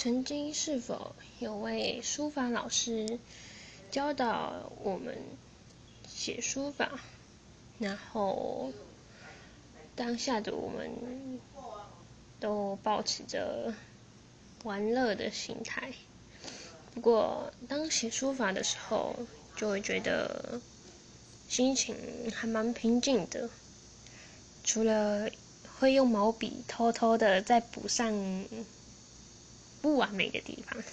曾经是否有位书法老师教导我们写书法？然后当下的我们都保持着玩乐的心态。不过当写书法的时候，就会觉得心情还蛮平静的。除了会用毛笔偷偷的再补上。不完美的地方。